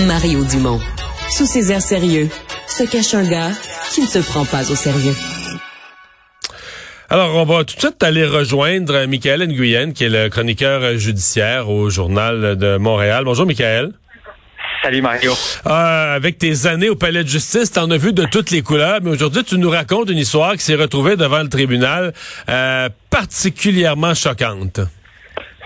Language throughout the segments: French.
Mario Dumont. Sous ses airs sérieux, se cache un gars qui ne se prend pas au sérieux. Alors, on va tout de suite aller rejoindre Michael Nguyen, qui est le chroniqueur judiciaire au Journal de Montréal. Bonjour, Michael. Salut Mario. Euh, avec tes années au palais de justice, t'en as vu de toutes les couleurs, mais aujourd'hui tu nous racontes une histoire qui s'est retrouvée devant le tribunal euh, particulièrement choquante.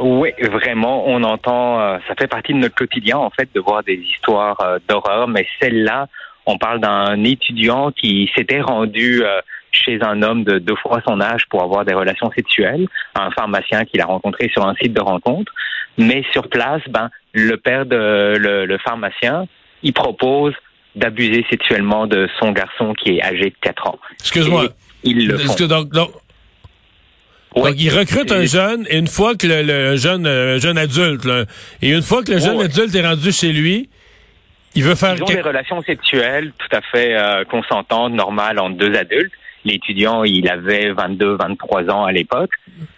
Oui, vraiment, on entend, euh, ça fait partie de notre quotidien en fait de voir des histoires euh, d'horreur, mais celle-là, on parle d'un étudiant qui s'était rendu euh, chez un homme de deux fois son âge pour avoir des relations sexuelles, un pharmacien qu'il a rencontré sur un site de rencontre, mais sur place, ben le père de le, pharmacien, il propose d'abuser sexuellement de son garçon qui est âgé de 4 ans. Excuse-moi. Il le font. Donc, il recrute un jeune, et une fois que le, jeune, euh, jeune adulte, et une fois que le jeune adulte est rendu chez lui, il veut faire... Ils ont des relations sexuelles tout à fait euh, consentantes, normales entre deux adultes. L'étudiant, il avait 22, 23 ans à l'époque.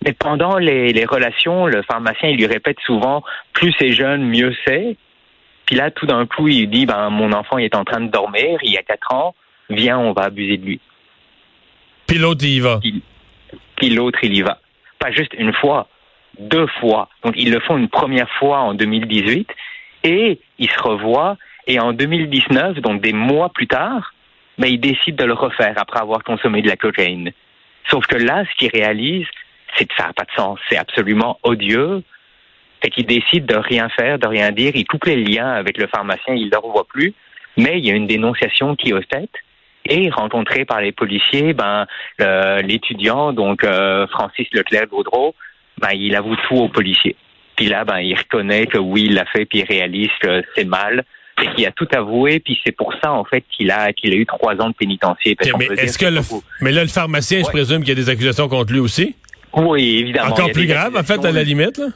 Mais pendant les, les relations, le pharmacien, il lui répète souvent, plus c'est jeune, mieux c'est. Puis là, tout d'un coup, il dit, ben, mon enfant il est en train de dormir, il y a 4 ans, viens, on va abuser de lui. Puis l'autre, il y va l'autre, il y va. Pas juste une fois, deux fois. Donc, ils le font une première fois en 2018 et ils se revoient. Et en 2019, donc des mois plus tard, ben, ils décident de le refaire après avoir consommé de la cocaïne. Sauf que là, ce qu'ils réalisent, c'est que ça n'a pas de sens. C'est absolument odieux. Fait qu'ils décident de rien faire, de rien dire. Ils coupent les liens avec le pharmacien, ils ne le revoient plus. Mais il y a une dénonciation qui est au tête. Et rencontré par les policiers, ben l'étudiant, donc euh, Francis Leclerc-Gaudreau, ben, il avoue tout aux policiers. Puis là, ben, il reconnaît que oui, il l'a fait, puis il réalise que c'est mal. Et qu'il a tout avoué, puis c'est pour ça en fait qu'il a qu'il a eu trois ans de pénitencier. mais est-ce que, le, mais là le pharmacien, je présume qu'il y a des accusations contre lui aussi? Oui, évidemment. Encore plus grave, en fait, à la limite. Là?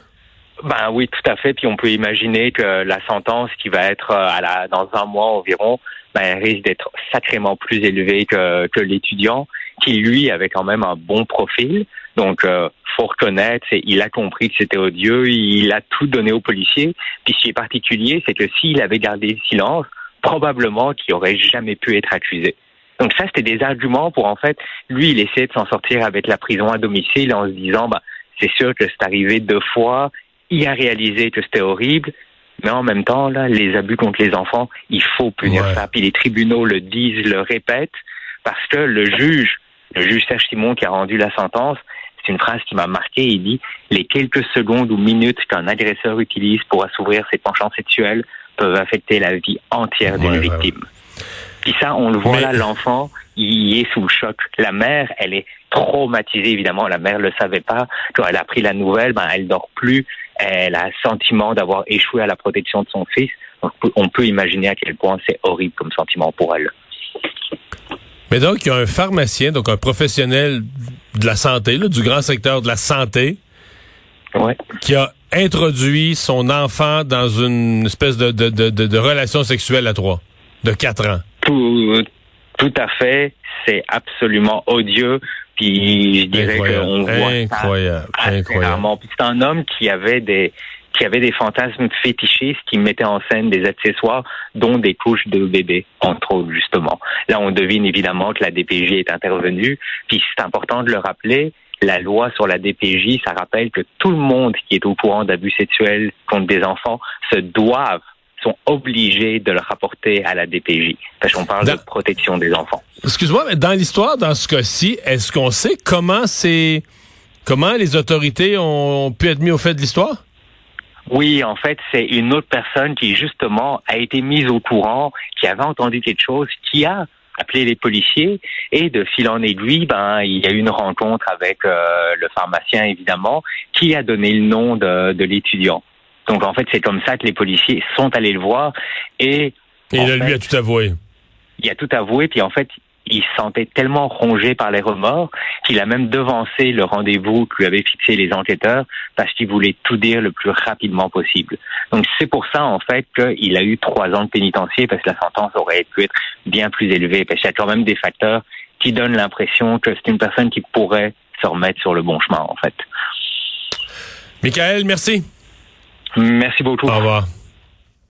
Ben oui, tout à fait. Puis on peut imaginer que la sentence qui va être euh, à la, dans un mois environ, ben, risque d'être sacrément plus élevé que, que l'étudiant, qui lui avait quand même un bon profil. Donc, euh, faut reconnaître, il a compris que c'était odieux, il a tout donné aux policiers. Puis, ce qui est particulier, c'est que s'il avait gardé le silence, probablement qu'il aurait jamais pu être accusé. Donc ça, c'était des arguments pour en fait, lui, il essayait de s'en sortir avec la prison à domicile en se disant, bah, c'est sûr que c'est arrivé deux fois, il a réalisé que c'était horrible, mais en même temps, là, les abus contre les enfants, il faut punir ça. Puis les tribunaux le disent, le répètent, parce que le juge, le juge Serge Simon qui a rendu la sentence, c'est une phrase qui m'a marqué. Il dit les quelques secondes ou minutes qu'un agresseur utilise pour assouvir ses penchants sexuels peuvent affecter la vie entière d'une victime. Puis ça, on le voit là, l'enfant, il est sous le choc. La mère, elle est traumatisée, évidemment. La mère le savait pas. Quand elle a pris la nouvelle, ben, elle dort plus elle a le sentiment d'avoir échoué à la protection de son fils. on peut imaginer à quel point c'est horrible comme sentiment pour elle. Mais donc, il y a un pharmacien, donc un professionnel de la santé, du grand secteur de la santé, qui a introduit son enfant dans une espèce de, de, relation sexuelle à trois, de quatre ans. Tout, tout à fait. C'est absolument odieux. Puis je dirais qu'on voit incroyable, ça incroyable. C'est un homme qui avait des qui avait des fantasmes fétichistes qui mettait en scène des accessoires, dont des couches de bébé, entre autres, justement. Là, on devine évidemment que la DPJ est intervenue. Puis c'est important de le rappeler, la loi sur la DPJ, ça rappelle que tout le monde qui est au courant d'abus sexuels contre des enfants se doivent sont obligés de le rapporter à la DPJ. Parce qu'on parle de protection des enfants. Excuse-moi, mais dans l'histoire, dans ce cas-ci, est-ce qu'on sait comment c'est comment les autorités ont pu être mis au fait de l'histoire? Oui, en fait, c'est une autre personne qui justement a été mise au courant, qui avait entendu quelque chose, qui a appelé les policiers et de fil en aiguille, ben il y a eu une rencontre avec euh, le pharmacien évidemment, qui a donné le nom de, de l'étudiant. Donc en fait, c'est comme ça que les policiers sont allés le voir et. Et lui a tout avoué. Il a tout avoué, puis en fait, il se sentait tellement rongé par les remords qu'il a même devancé le rendez-vous que lui avaient fixé les enquêteurs parce qu'il voulait tout dire le plus rapidement possible. Donc c'est pour ça en fait qu'il a eu trois ans de pénitencier parce que la sentence aurait pu être bien plus élevée parce qu'il y a quand même des facteurs qui donnent l'impression que c'est une personne qui pourrait se remettre sur le bon chemin en fait. Michael, merci. Merci beaucoup. Au revoir.